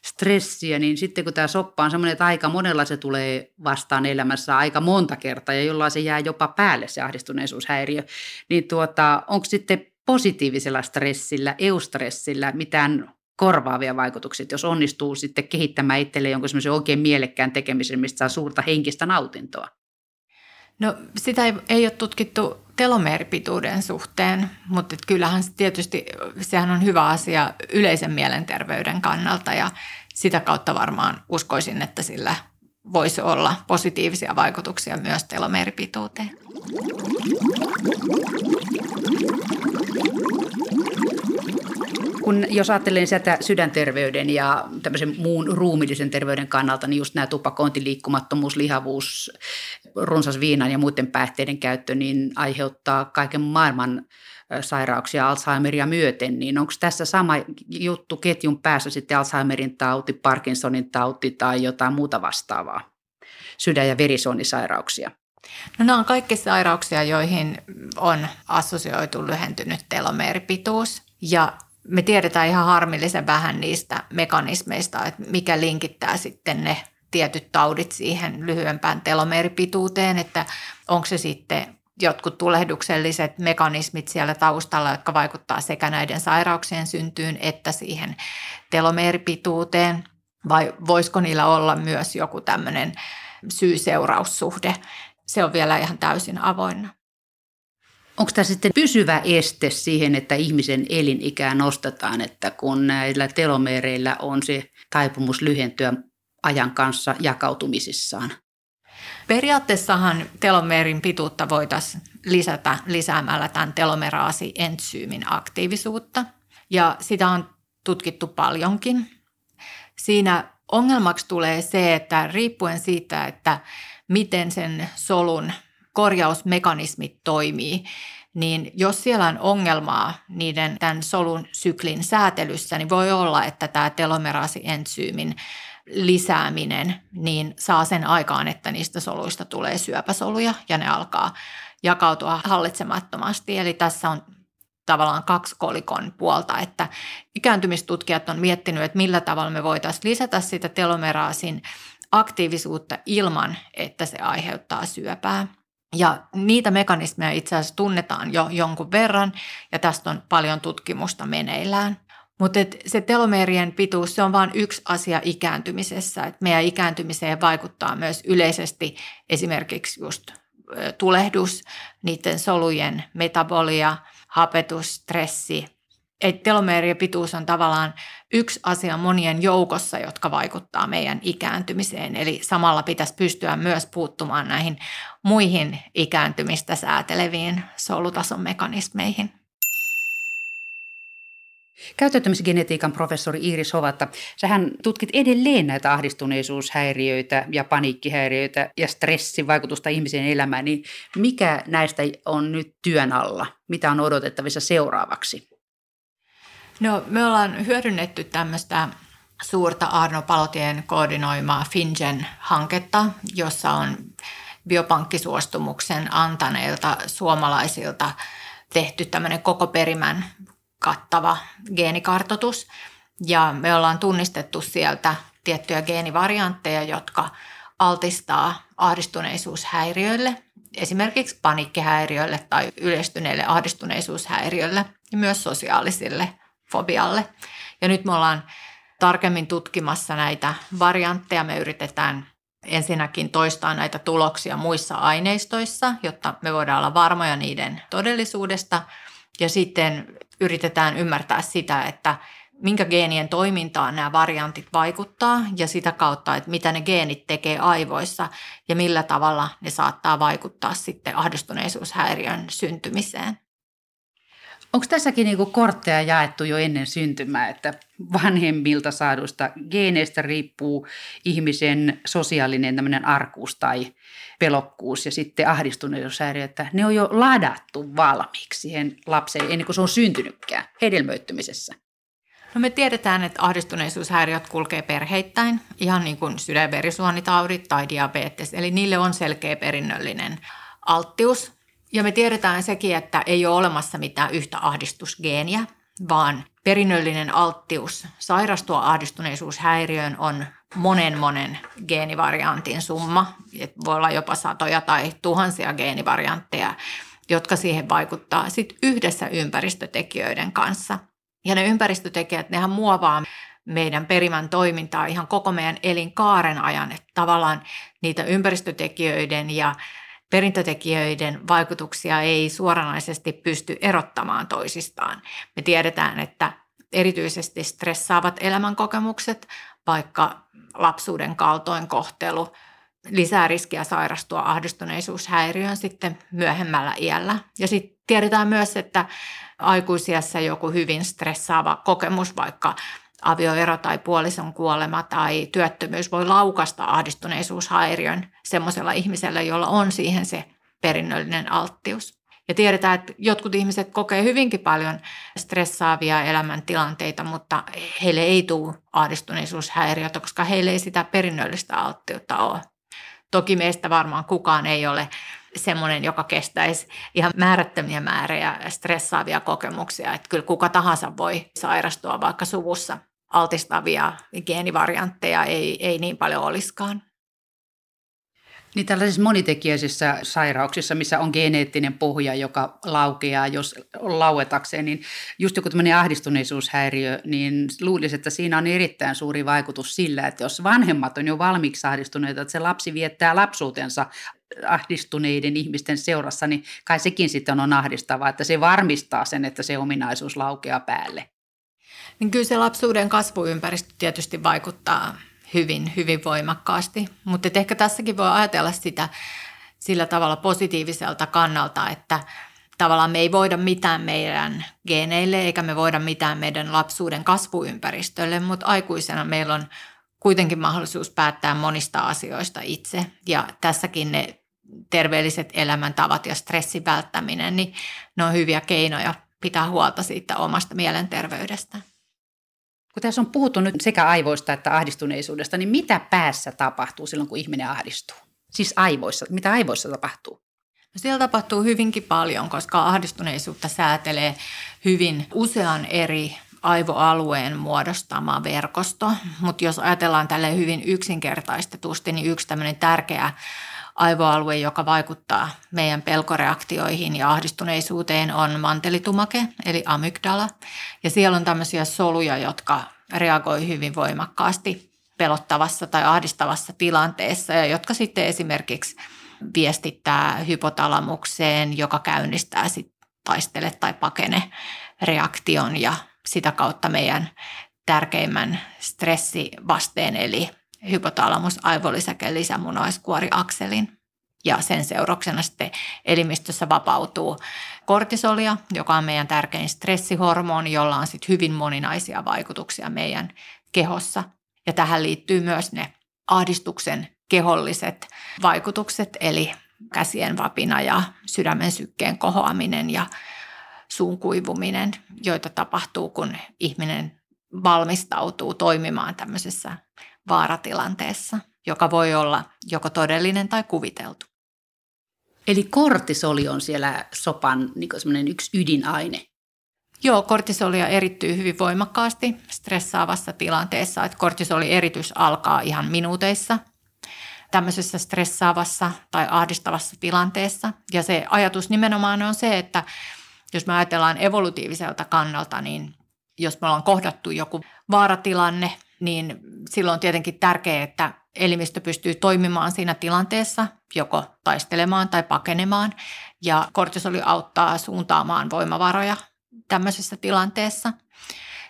stressiä, niin sitten kun tämä soppa on semmoinen, että aika monella se tulee vastaan elämässä aika monta kertaa ja jollain se jää jopa päälle se ahdistuneisuushäiriö, niin tuota, onko sitten positiivisella stressillä, eustressillä mitään korvaavia vaikutuksia, jos onnistuu sitten kehittämään itselleen jonkun semmoisen oikein mielekkään tekemisen, mistä saa suurta henkistä nautintoa? No sitä ei, ei ole tutkittu telomeeripituuden suhteen, mutta kyllähän se tietysti sehän on hyvä asia yleisen mielenterveyden kannalta ja sitä kautta varmaan uskoisin, että sillä voisi olla positiivisia vaikutuksia myös telomeeripituuteen. kun jos ajattelen sieltä sydänterveyden ja tämmöisen muun ruumillisen terveyden kannalta, niin just nämä tupakointi, liikkumattomuus, lihavuus, runsas viinan ja muiden päihteiden käyttö, niin aiheuttaa kaiken maailman sairauksia Alzheimeria myöten, niin onko tässä sama juttu ketjun päässä sitten Alzheimerin tauti, Parkinsonin tauti tai jotain muuta vastaavaa, sydän- ja verisuonisairauksia? No nämä on kaikki sairauksia, joihin on assosioitu lyhentynyt telomeeripituus. Ja me tiedetään ihan harmillisen vähän niistä mekanismeista, että mikä linkittää sitten ne tietyt taudit siihen lyhyempään telomeeripituuteen, että onko se sitten jotkut tulehdukselliset mekanismit siellä taustalla, jotka vaikuttaa sekä näiden sairauksien syntyyn että siihen telomeeripituuteen, vai voisiko niillä olla myös joku tämmöinen syy-seuraussuhde. Se on vielä ihan täysin avoinna. Onko tämä sitten pysyvä este siihen, että ihmisen elinikää nostetaan, että kun näillä telomeereillä on se taipumus lyhentyä ajan kanssa jakautumisissaan? Periaatteessahan telomeerin pituutta voitaisiin lisätä lisäämällä tämän telomeraasi-entsyymin aktiivisuutta ja sitä on tutkittu paljonkin. Siinä ongelmaksi tulee se, että riippuen siitä, että miten sen solun korjausmekanismit toimii, niin jos siellä on ongelmaa niiden tämän solun syklin säätelyssä, niin voi olla, että tämä telomeraasi-entsyymin lisääminen niin saa sen aikaan, että niistä soluista tulee syöpäsoluja ja ne alkaa jakautua hallitsemattomasti. Eli tässä on tavallaan kaksi kolikon puolta, että ikääntymistutkijat on miettinyt, että millä tavalla me voitaisiin lisätä sitä telomeraasin aktiivisuutta ilman, että se aiheuttaa syöpää. Ja niitä mekanismeja itse asiassa tunnetaan jo jonkun verran ja tästä on paljon tutkimusta meneillään. Mutta se telomeerien pituus, se on vain yksi asia ikääntymisessä. Et meidän ikääntymiseen vaikuttaa myös yleisesti esimerkiksi just tulehdus, niiden solujen metabolia, hapetus, stressi, että telomeerien pituus on tavallaan yksi asia monien joukossa, jotka vaikuttaa meidän ikääntymiseen. Eli samalla pitäisi pystyä myös puuttumaan näihin muihin ikääntymistä sääteleviin solutason mekanismeihin. Käyttäytymisgenetiikan professori Iiris Hovatta, sähän tutkit edelleen näitä ahdistuneisuushäiriöitä ja paniikkihäiriöitä ja stressin vaikutusta ihmisen elämään, niin mikä näistä on nyt työn alla? Mitä on odotettavissa seuraavaksi? No me ollaan hyödynnetty tämmöistä suurta Arno Palotien koordinoimaa FinGen-hanketta, jossa on biopankkisuostumuksen antaneilta suomalaisilta tehty tämmöinen koko perimän kattava geenikartoitus. Ja me ollaan tunnistettu sieltä tiettyjä geenivariantteja, jotka altistaa ahdistuneisuushäiriöille, esimerkiksi paniikkihäiriöille tai yleistyneille ahdistuneisuushäiriöille ja myös sosiaalisille fobialle. Ja nyt me ollaan tarkemmin tutkimassa näitä variantteja. Me yritetään ensinnäkin toistaa näitä tuloksia muissa aineistoissa, jotta me voidaan olla varmoja niiden todellisuudesta. Ja sitten yritetään ymmärtää sitä, että minkä geenien toimintaan nämä variantit vaikuttaa ja sitä kautta, että mitä ne geenit tekee aivoissa ja millä tavalla ne saattaa vaikuttaa sitten ahdistuneisuushäiriön syntymiseen. Onko tässäkin niinku kortteja jaettu jo ennen syntymää, että vanhemmilta saaduista geeneistä riippuu ihmisen sosiaalinen tämmöinen arkuus tai pelokkuus ja sitten ahdistuneisuushäiriö, että ne on jo ladattu valmiiksi siihen lapseen ennen kuin se on syntynytkään hedelmöittymisessä? No me tiedetään, että ahdistuneisuushäiriöt kulkee perheittäin, ihan niin kuin sydänverisuonitaudit tai diabetes, eli niille on selkeä perinnöllinen alttius. Ja me tiedetään sekin, että ei ole olemassa mitään yhtä ahdistusgeeniä, vaan perinnöllinen alttius sairastua ahdistuneisuushäiriöön on monen monen geenivariantin summa. Et voi olla jopa satoja tai tuhansia geenivariantteja, jotka siihen vaikuttaa sit yhdessä ympäristötekijöiden kanssa. Ja ne ympäristötekijät, nehän muovaa meidän perimän toimintaa ihan koko meidän elinkaaren ajan. Että tavallaan niitä ympäristötekijöiden ja perintötekijöiden vaikutuksia ei suoranaisesti pysty erottamaan toisistaan. Me tiedetään, että erityisesti stressaavat elämänkokemukset, vaikka lapsuuden kaltoinkohtelu, lisää riskiä sairastua ahdistuneisuushäiriöön sitten myöhemmällä iällä. Ja sitten tiedetään myös, että aikuisiassa joku hyvin stressaava kokemus, vaikka avioero tai puolison kuolema tai työttömyys voi laukasta ahdistuneisuushäiriön semmoisella ihmisellä, jolla on siihen se perinnöllinen alttius. Ja tiedetään, että jotkut ihmiset kokee hyvinkin paljon stressaavia elämäntilanteita, mutta heille ei tule ahdistuneisuushäiriötä, koska heille ei sitä perinnöllistä alttiutta ole. Toki meistä varmaan kukaan ei ole semmoinen, joka kestäisi ihan määrättömiä määriä stressaavia kokemuksia. Että kyllä kuka tahansa voi sairastua vaikka suvussa altistavia geenivariantteja ei, ei niin paljon olisikaan. Niin tällaisissa monitekijäisissä sairauksissa, missä on geneettinen pohja, joka laukeaa, jos lauetakseen, niin just joku tämmöinen ahdistuneisuushäiriö, niin luulisi, että siinä on erittäin suuri vaikutus sillä, että jos vanhemmat on jo valmiiksi ahdistuneita, että se lapsi viettää lapsuutensa ahdistuneiden ihmisten seurassa, niin kai sekin sitten on ahdistavaa, että se varmistaa sen, että se ominaisuus laukeaa päälle. Niin kyllä se lapsuuden kasvuympäristö tietysti vaikuttaa hyvin, hyvin voimakkaasti, mutta ehkä tässäkin voi ajatella sitä sillä tavalla positiiviselta kannalta, että tavallaan me ei voida mitään meidän geeneille eikä me voida mitään meidän lapsuuden kasvuympäristölle, mutta aikuisena meillä on kuitenkin mahdollisuus päättää monista asioista itse. Ja tässäkin ne terveelliset elämäntavat ja stressin välttäminen, niin ne on hyviä keinoja pitää huolta siitä omasta mielenterveydestä. Kun tässä on puhuttu nyt sekä aivoista että ahdistuneisuudesta, niin mitä päässä tapahtuu silloin, kun ihminen ahdistuu? Siis aivoissa, mitä aivoissa tapahtuu? No siellä tapahtuu hyvinkin paljon, koska ahdistuneisuutta säätelee hyvin usean eri aivoalueen muodostama verkosto. Mutta jos ajatellaan tälle hyvin yksinkertaistetusti, niin yksi tämmöinen tärkeä aivoalue, joka vaikuttaa meidän pelkoreaktioihin ja ahdistuneisuuteen, on mantelitumake, eli amygdala. Ja siellä on tämmöisiä soluja, jotka reagoi hyvin voimakkaasti pelottavassa tai ahdistavassa tilanteessa ja jotka sitten esimerkiksi viestittää hypotalamukseen, joka käynnistää sitten taistele tai pakene reaktion ja sitä kautta meidän tärkeimmän stressivasteen eli hypotalamus aivolisäke lisämunaiskuoriakselin. Ja sen seurauksena sitten elimistössä vapautuu kortisolia, joka on meidän tärkein stressihormoni, jolla on sitten hyvin moninaisia vaikutuksia meidän kehossa. Ja tähän liittyy myös ne ahdistuksen keholliset vaikutukset, eli käsien vapina ja sydämen sykkeen kohoaminen ja suun kuivuminen, joita tapahtuu, kun ihminen valmistautuu toimimaan tämmöisessä vaaratilanteessa, joka voi olla joko todellinen tai kuviteltu. Eli kortisoli on siellä sopan niin yksi ydinaine. Joo, kortisolia erittyy hyvin voimakkaasti stressaavassa tilanteessa. Että kortisoli eritys alkaa ihan minuuteissa tämmöisessä stressaavassa tai ahdistavassa tilanteessa. Ja se ajatus nimenomaan on se, että jos me ajatellaan evolutiiviselta kannalta, niin jos me ollaan kohdattu joku vaaratilanne, niin silloin on tietenkin tärkeää, että elimistö pystyy toimimaan siinä tilanteessa, joko taistelemaan tai pakenemaan. Ja kortisoli auttaa suuntaamaan voimavaroja tämmöisessä tilanteessa.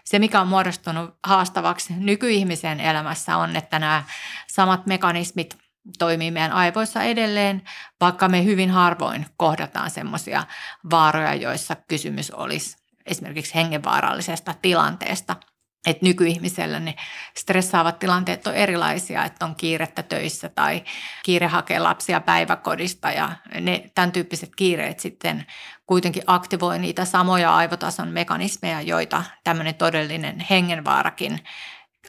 Se, mikä on muodostunut haastavaksi nykyihmisen elämässä on, että nämä samat mekanismit toimii meidän aivoissa edelleen, vaikka me hyvin harvoin kohdataan semmoisia vaaroja, joissa kysymys olisi esimerkiksi hengenvaarallisesta tilanteesta. Että nykyihmisellä ne stressaavat tilanteet on erilaisia, että on kiirettä töissä tai kiire hakee lapsia päiväkodista ja ne, tämän tyyppiset kiireet sitten kuitenkin aktivoi niitä samoja aivotason mekanismeja, joita tämmöinen todellinen hengenvaarakin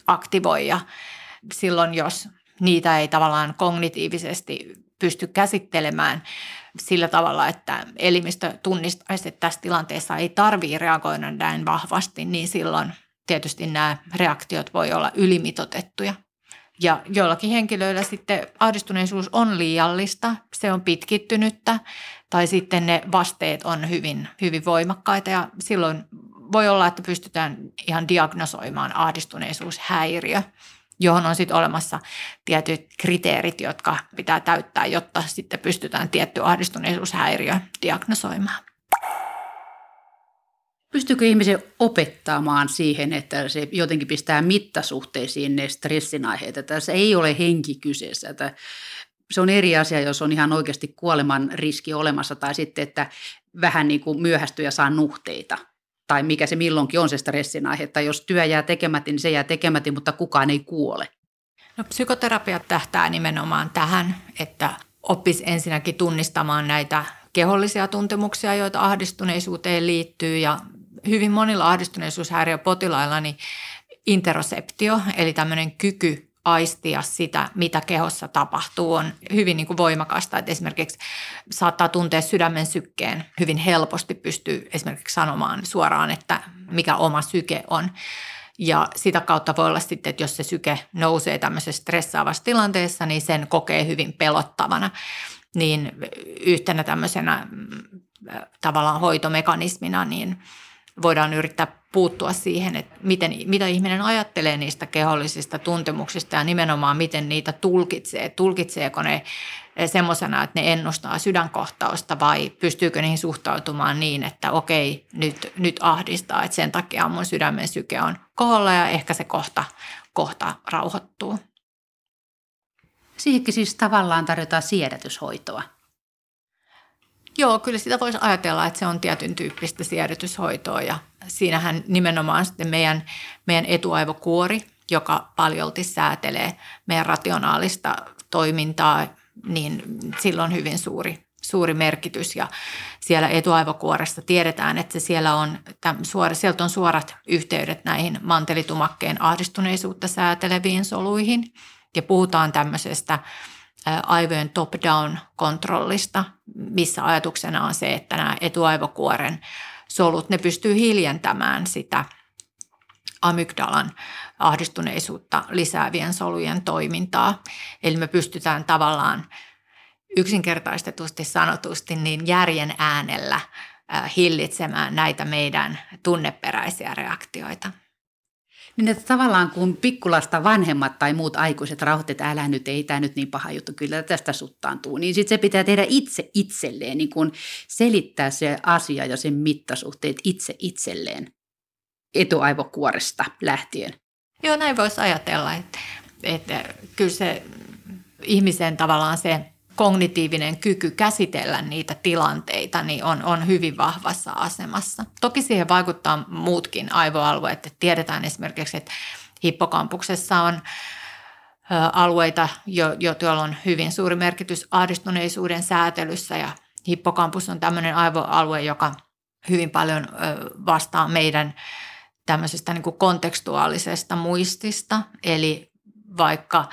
aktivoi. Ja silloin jos niitä ei tavallaan kognitiivisesti pysty käsittelemään sillä tavalla, että elimistö tunnistaisi, että tässä tilanteessa ei tarvitse reagoida näin vahvasti, niin silloin tietysti nämä reaktiot voi olla ylimitotettuja. Ja joillakin henkilöillä sitten ahdistuneisuus on liiallista, se on pitkittynyttä tai sitten ne vasteet on hyvin, hyvin voimakkaita ja silloin voi olla, että pystytään ihan diagnosoimaan ahdistuneisuushäiriö johon on sitten olemassa tietyt kriteerit, jotka pitää täyttää, jotta sitten pystytään tietty ahdistuneisuushäiriö diagnosoimaan. Pystyykö ihmisen opettamaan siihen, että se jotenkin pistää mittasuhteisiin ne stressin aiheet? Että tässä ei ole henki kyseessä. Että se on eri asia, jos on ihan oikeasti kuoleman riski olemassa tai sitten, että vähän niin kuin myöhästyy ja saa nuhteita – tai mikä se milloinkin on se stressin aihe. Tai jos työ jää tekemättä, niin se jää tekemättä, mutta kukaan ei kuole. No, psykoterapia tähtää nimenomaan tähän, että oppisi ensinnäkin tunnistamaan näitä kehollisia tuntemuksia, joita ahdistuneisuuteen liittyy ja hyvin monilla ahdistuneisuushäiriöpotilailla niin interoseptio, eli tämmöinen kyky aistia sitä, mitä kehossa tapahtuu, on hyvin niin kuin voimakasta. Että esimerkiksi saattaa tuntea sydämen sykkeen hyvin helposti, pystyy esimerkiksi sanomaan suoraan, että mikä oma syke on. Ja sitä kautta voi olla sitten, että jos se syke nousee tämmöisessä stressaavassa tilanteessa, niin sen kokee hyvin pelottavana. Niin yhtenä tämmöisenä mm, tavallaan hoitomekanismina, niin voidaan yrittää puuttua siihen, että miten, mitä ihminen ajattelee niistä kehollisista tuntemuksista ja nimenomaan miten niitä tulkitsee. Tulkitseeko ne semmoisena, että ne ennustaa sydänkohtausta vai pystyykö niihin suhtautumaan niin, että okei, nyt, nyt ahdistaa, että sen takia mun sydämen syke on koholla ja ehkä se kohta, kohta rauhoittuu. Siihenkin siis tavallaan tarjotaan siedätyshoitoa. Joo, kyllä sitä voisi ajatella, että se on tietyn tyyppistä siedätyshoitoa ja siinähän nimenomaan sitten meidän, meidän etuaivokuori, joka paljolti säätelee meidän rationaalista toimintaa, niin sillä on hyvin suuri, suuri merkitys ja siellä etuaivokuoressa tiedetään, että siellä on, suora, sieltä on suorat yhteydet näihin mantelitumakkeen ahdistuneisuutta sääteleviin soluihin ja puhutaan tämmöisestä aivojen top-down kontrollista, missä ajatuksena on se, että nämä etuaivokuoren solut, ne pystyy hiljentämään sitä amygdalan ahdistuneisuutta lisäävien solujen toimintaa. Eli me pystytään tavallaan yksinkertaistetusti sanotusti niin järjen äänellä hillitsemään näitä meidän tunneperäisiä reaktioita. Niin että tavallaan kun pikkulasta vanhemmat tai muut aikuiset rauhoitteet, älä nyt, ei tämä nyt niin paha juttu, kyllä tästä suttaantuu, niin sitten se pitää tehdä itse itselleen, niin kun selittää se asia ja sen mittasuhteet itse itselleen etuaivokuoresta lähtien. Joo, näin voisi ajatella, että, että kyllä se ihmisen tavallaan se kognitiivinen kyky käsitellä niitä tilanteita niin on, on hyvin vahvassa asemassa. Toki siihen vaikuttaa muutkin aivoalueet. Että tiedetään esimerkiksi, että hippokampuksessa on alueita, jo, joilla on hyvin suuri merkitys ahdistuneisuuden säätelyssä ja hippokampus on tämmöinen aivoalue, joka hyvin paljon vastaa meidän tämmöisestä niin kuin kontekstuaalisesta muistista. Eli vaikka –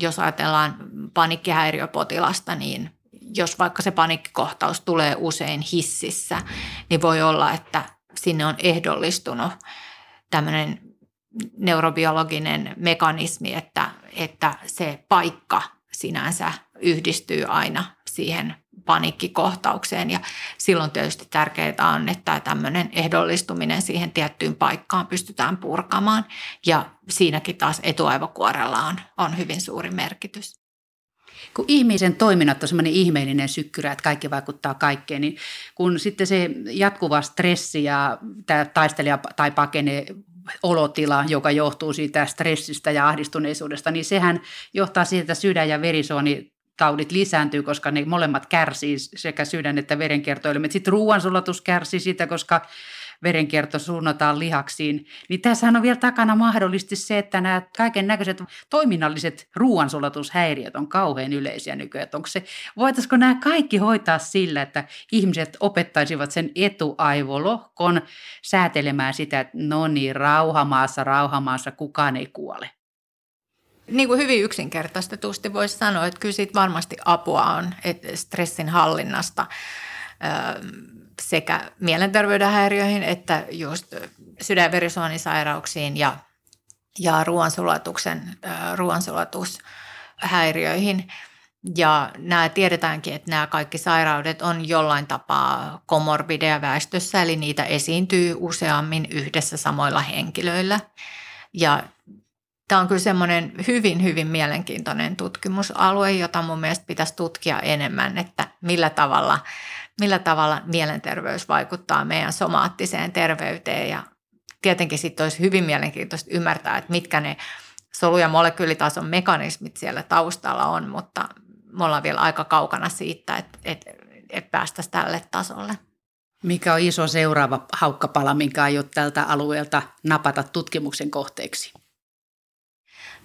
jos ajatellaan panikkihäiriöpotilasta, niin jos vaikka se panikkikohtaus tulee usein hississä, niin voi olla, että sinne on ehdollistunut tämmöinen neurobiologinen mekanismi, että, että se paikka sinänsä yhdistyy aina siihen paniikkikohtaukseen ja silloin tietysti tärkeää on, että tämmöinen ehdollistuminen siihen tiettyyn paikkaan pystytään purkamaan ja siinäkin taas etuaivokuorella on, on hyvin suuri merkitys. Kun ihmisen toiminnat on semmoinen ihmeellinen sykkyrä, että kaikki vaikuttaa kaikkeen, niin kun sitten se jatkuva stressi ja tämä taistelija tai pakene olotila, joka johtuu siitä stressistä ja ahdistuneisuudesta, niin sehän johtaa siihen, että sydän- ja verisuoni taudit lisääntyy, koska ne molemmat kärsii sekä sydän- että verenkiertoelimet. Sitten ruoansulatus kärsii siitä, koska verenkierto suunnataan lihaksiin, niin tässähän on vielä takana mahdollisesti se, että nämä kaiken näköiset toiminnalliset ruoansulatushäiriöt on kauhean yleisiä nykyään. Onko se, voitaisiko nämä kaikki hoitaa sillä, että ihmiset opettaisivat sen etuaivolohkon säätelemään sitä, että no niin, rauhamaassa, rauhamaassa kukaan ei kuole niin kuin hyvin yksinkertaistetusti voisi sanoa, että kyllä siitä varmasti apua on että stressin hallinnasta sekä mielenterveyden häiriöihin että just sydän- verisuonisairauksiin ja, ja ruoansulatuksen, ruoansulatushäiriöihin. Ja nämä tiedetäänkin, että nämä kaikki sairaudet on jollain tapaa komorbideja väestössä, eli niitä esiintyy useammin yhdessä samoilla henkilöillä. Ja Tämä on kyllä semmoinen hyvin, hyvin mielenkiintoinen tutkimusalue, jota mun mielestä pitäisi tutkia enemmän, että millä tavalla, millä tavalla mielenterveys vaikuttaa meidän somaattiseen terveyteen. Ja tietenkin sitten olisi hyvin mielenkiintoista ymmärtää, että mitkä ne solu- ja molekyylitason mekanismit siellä taustalla on, mutta me ollaan vielä aika kaukana siitä, että, että, että päästäisiin tälle tasolle. Mikä on iso seuraava haukkapala, minkä aiot tältä alueelta napata tutkimuksen kohteeksi?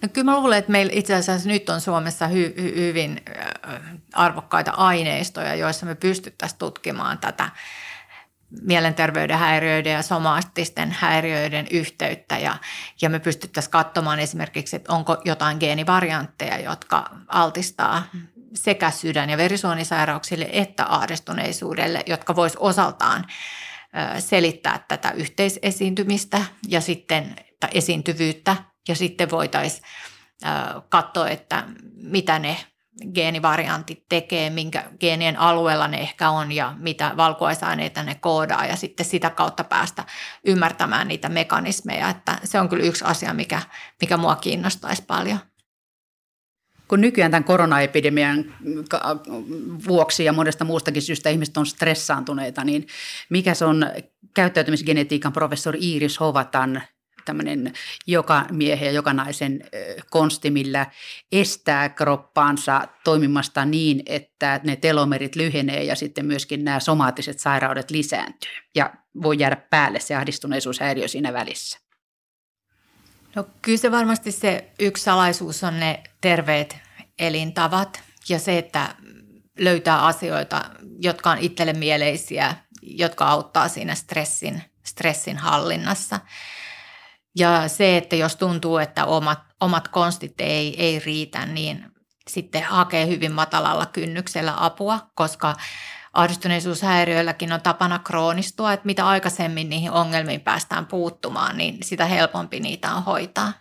No kyllä mä luulen, että meillä itse asiassa nyt on Suomessa hy, hy, hyvin arvokkaita aineistoja, joissa me pystyttäisiin tutkimaan tätä mielenterveyden häiriöiden ja somaattisten häiriöiden yhteyttä ja, ja me pystyttäisiin katsomaan esimerkiksi, että onko jotain geenivariantteja, jotka altistaa sekä sydän- ja verisuonisairauksille että ahdistuneisuudelle, jotka vois osaltaan selittää tätä yhteisesiintymistä ja sitten esiintyvyyttä ja sitten voitaisiin katsoa, että mitä ne geenivariantit tekee, minkä geenien alueella ne ehkä on ja mitä valkuaisaineita ne koodaa ja sitten sitä kautta päästä ymmärtämään niitä mekanismeja. Että se on kyllä yksi asia, mikä, mikä mua kiinnostaisi paljon kun nykyään tämän koronaepidemian vuoksi ja monesta muustakin syystä ihmiset on stressaantuneita, niin mikä se on käyttäytymisgenetiikan professori Iiris Hovatan tämmöinen joka miehen ja joka naisen konsti, millä estää kroppaansa toimimasta niin, että ne telomerit lyhenee ja sitten myöskin nämä somaattiset sairaudet lisääntyy. Ja voi jäädä päälle se ahdistuneisuushäiriö siinä välissä. No kyllä se varmasti se yksi salaisuus on ne terveet elintavat ja se, että löytää asioita, jotka on itselle mieleisiä, jotka auttaa siinä stressin, stressin hallinnassa. Ja se, että jos tuntuu, että omat, omat konstit ei, ei riitä, niin sitten hakee hyvin matalalla kynnyksellä apua, koska ahdistuneisuushäiriöilläkin on tapana kroonistua, että mitä aikaisemmin niihin ongelmiin päästään puuttumaan, niin sitä helpompi niitä on hoitaa.